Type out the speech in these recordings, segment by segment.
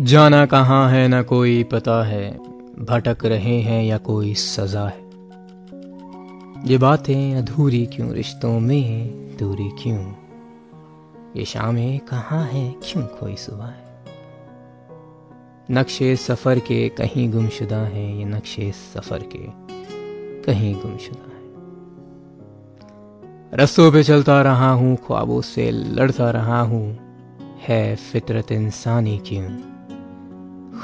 जाना कहाँ है, न कोई पता है, भटक रहे हैं या कोई सजा है। ये बातें अधूरी क्यों, रिश्तों में दूरी क्यों? ये शामें कहाँ है, क्यों कोई सुबह है? नक्शे सफ़र के कहीं गुमशुदा है, ये नक्शे सफ़र के कहीं गुमशुदा है। रस्तों पे चलता रहा हूँ, ख्वाबों से लड़ता रहा हूँ, है फितरत इंसानी क्यों?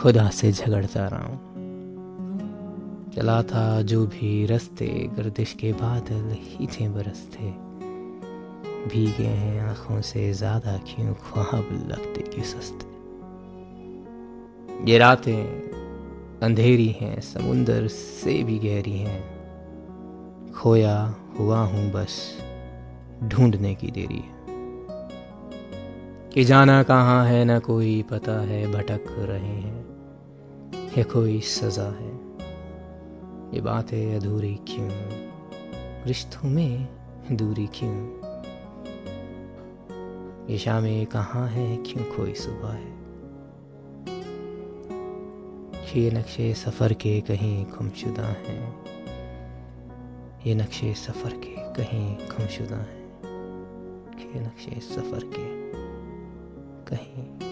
खुदा से झगड़ता रहा हूँ। चला था जो भी रस्ते, गर्दिश के बादल ही थे बरसते भीगे हैं आँखों से, ज़्यादा क्यों ख्वाब लगते कि सस्ते। ये रातें अंधेरी हैं, समुंदर से भी गहरी हैं। खोया हुआ हूँ बस, ढूँढने की देरी है। कि जाना कहाँ है, ना कोई पता है, भटक रहे हैं, ये कोई सजा है। ये बातें अधूरी क्यों? रिश्तों में दूरी क्यों? ये शामें कहाँ है, क्यों कोई सुबह है? ये नक्शे सफ़र के कहीं खुमशुदा हैं। ये नक्शे सफ़र के कहीं खुमशुदा हैं। ये नक्शे सफ़र के कहीं।